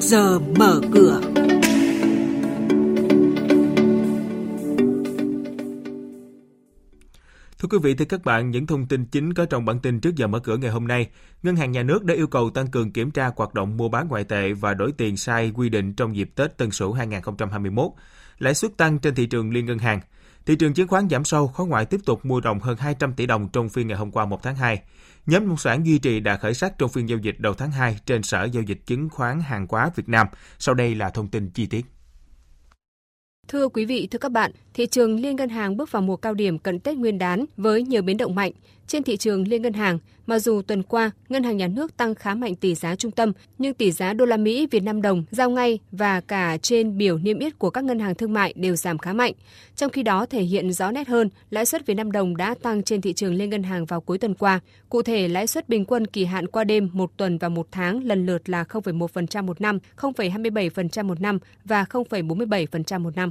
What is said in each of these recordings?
giờ mở cửa. Thưa quý vị, thưa các bạn, những thông tin chính có trong bản tin trước giờ mở cửa ngày hôm nay. Ngân hàng Nhà nước đã yêu cầu tăng cường kiểm tra hoạt động mua bán ngoại tệ và đổi tiền sai quy định trong dịp Tết Tân Sửu 2021. Lãi suất tăng trên thị trường liên ngân hàng. Thị trường chứng khoán giảm sâu, khối ngoại tiếp tục mua đồng hơn 200 tỷ đồng trong phiên ngày hôm qua 1 tháng 2. Nhóm nông sản duy trì đã khởi sắc trong phiên giao dịch đầu tháng 2 trên Sở Giao dịch Chứng khoán Hàng hóa Việt Nam. Sau đây là thông tin chi tiết. Thưa quý vị, thưa các bạn, thị trường liên ngân hàng bước vào mùa cao điểm cận Tết Nguyên đán với nhiều biến động mạnh. Trên thị trường liên ngân hàng, mặc dù tuần qua ngân hàng nhà nước tăng khá mạnh tỷ giá trung tâm, nhưng tỷ giá đô la Mỹ Việt Nam đồng giao ngay và cả trên biểu niêm yết của các ngân hàng thương mại đều giảm khá mạnh. Trong khi đó thể hiện rõ nét hơn, lãi suất Việt Nam đồng đã tăng trên thị trường liên ngân hàng vào cuối tuần qua. Cụ thể, lãi suất bình quân kỳ hạn qua đêm, một tuần và một tháng lần lượt là 0,1% một năm, 0,27% một năm và 0,47% một năm.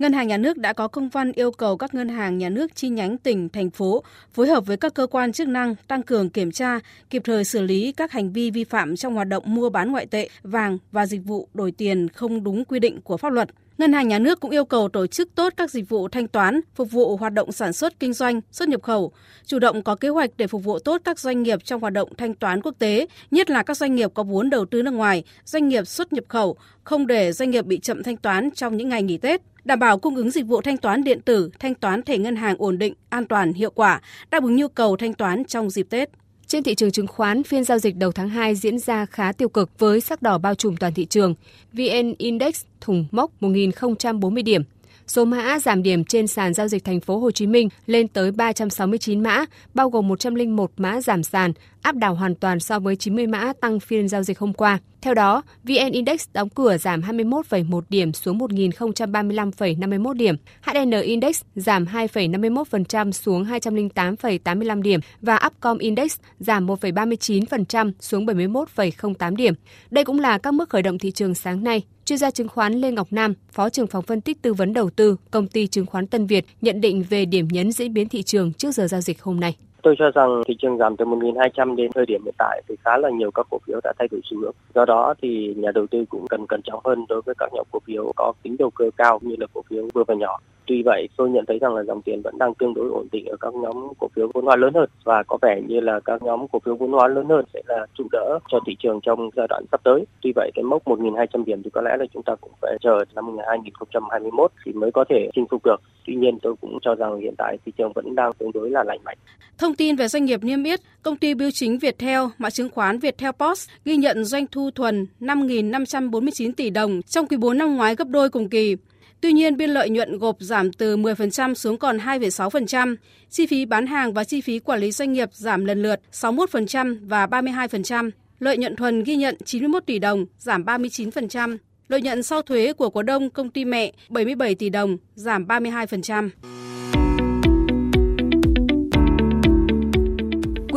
Ngân hàng Nhà nước đã có công văn yêu cầu các ngân hàng nhà nước chi nhánh tỉnh, thành phố phối hợp với các cơ quan chức năng tăng cường kiểm tra, kịp thời xử lý các hành vi vi phạm trong hoạt động mua bán ngoại tệ, vàng và dịch vụ đổi tiền không đúng quy định của pháp luật. Ngân hàng nhà nước cũng yêu cầu tổ chức tốt các dịch vụ thanh toán, phục vụ hoạt động sản xuất kinh doanh, xuất nhập khẩu, chủ động có kế hoạch để phục vụ tốt các doanh nghiệp trong hoạt động thanh toán quốc tế, nhất là các doanh nghiệp có vốn đầu tư nước ngoài, doanh nghiệp xuất nhập khẩu, không để doanh nghiệp bị chậm thanh toán trong những ngày nghỉ Tết đảm bảo bảo cung ứng dịch vụ thanh toán điện tử, thanh toán thẻ ngân hàng ổn định, an toàn, hiệu quả, đáp ứng nhu cầu thanh toán trong dịp Tết. Trên thị trường chứng khoán, phiên giao dịch đầu tháng 2 diễn ra khá tiêu cực với sắc đỏ bao trùm toàn thị trường. VN Index thủng mốc 1.040 điểm. Số mã giảm điểm trên sàn giao dịch thành phố Hồ Chí Minh lên tới 369 mã, bao gồm 101 mã giảm sàn, áp đảo hoàn toàn so với 90 mã tăng phiên giao dịch hôm qua. Theo đó, VN Index đóng cửa giảm 21,1 điểm xuống 1.035,51 điểm, HN Index giảm 2,51% xuống 208,85 điểm và Upcom Index giảm 1,39% xuống 71,08 điểm. Đây cũng là các mức khởi động thị trường sáng nay. Chuyên gia chứng khoán Lê Ngọc Nam, Phó trưởng phòng phân tích tư vấn đầu tư, công ty chứng khoán Tân Việt nhận định về điểm nhấn diễn biến thị trường trước giờ giao dịch hôm nay. Tôi cho rằng thị trường giảm từ 1.200 đến thời điểm hiện tại thì khá là nhiều các cổ phiếu đã thay đổi xu hướng. Do đó thì nhà đầu tư cũng cần cẩn trọng hơn đối với các nhóm cổ phiếu có tính đầu cơ cao như là cổ phiếu vừa và nhỏ. Tuy vậy, tôi nhận thấy rằng là dòng tiền vẫn đang tương đối ổn định ở các nhóm cổ phiếu vốn hóa lớn hơn và có vẻ như là các nhóm cổ phiếu vốn hóa lớn hơn sẽ là trụ đỡ cho thị trường trong giai đoạn sắp tới. Tuy vậy, cái mốc 1.200 điểm thì có lẽ là chúng ta cũng phải chờ năm 2021 thì mới có thể chinh phục được. Tuy nhiên, tôi cũng cho rằng hiện tại thị trường vẫn đang tương đối là lành mạnh. Thông Thông tin về doanh nghiệp niêm yết, công ty bưu chính Viettel, mã chứng khoán Viettel Post ghi nhận doanh thu thuần 5.549 tỷ đồng trong quý 4 năm ngoái gấp đôi cùng kỳ. Tuy nhiên, biên lợi nhuận gộp giảm từ 10% xuống còn 2,6%. Chi phí bán hàng và chi phí quản lý doanh nghiệp giảm lần lượt 61% và 32%. Lợi nhuận thuần ghi nhận 91 tỷ đồng, giảm 39%. Lợi nhuận sau thuế của cổ đông công ty mẹ 77 tỷ đồng, giảm 32%.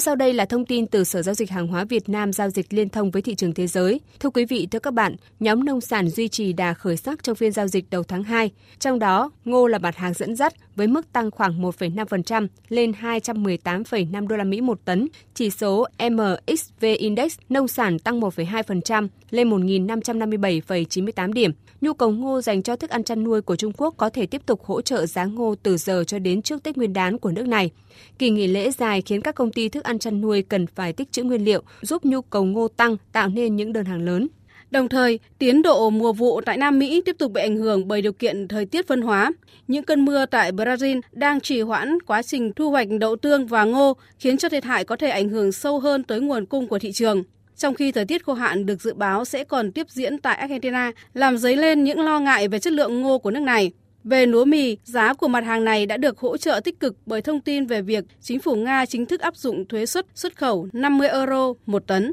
Tiếp sau đây là thông tin từ Sở Giao dịch Hàng hóa Việt Nam giao dịch liên thông với thị trường thế giới. Thưa quý vị, thưa các bạn, nhóm nông sản duy trì đà khởi sắc trong phiên giao dịch đầu tháng 2. Trong đó, ngô là mặt hàng dẫn dắt với mức tăng khoảng 1,5% lên 218,5 đô la Mỹ một tấn. Chỉ số MXV Index nông sản tăng 1,2% lên 1.557,98 điểm. Nhu cầu ngô dành cho thức ăn chăn nuôi của Trung Quốc có thể tiếp tục hỗ trợ giá ngô từ giờ cho đến trước Tết Nguyên đán của nước này. Kỳ nghỉ lễ dài khiến các công ty thức ăn chăn nuôi cần phải tích trữ nguyên liệu, giúp nhu cầu ngô tăng, tạo nên những đơn hàng lớn. Đồng thời, tiến độ mùa vụ tại Nam Mỹ tiếp tục bị ảnh hưởng bởi điều kiện thời tiết phân hóa. Những cơn mưa tại Brazil đang trì hoãn quá trình thu hoạch đậu tương và ngô, khiến cho thiệt hại có thể ảnh hưởng sâu hơn tới nguồn cung của thị trường. Trong khi thời tiết khô hạn được dự báo sẽ còn tiếp diễn tại Argentina, làm dấy lên những lo ngại về chất lượng ngô của nước này. Về lúa mì, giá của mặt hàng này đã được hỗ trợ tích cực bởi thông tin về việc chính phủ Nga chính thức áp dụng thuế xuất xuất khẩu 50 euro một tấn.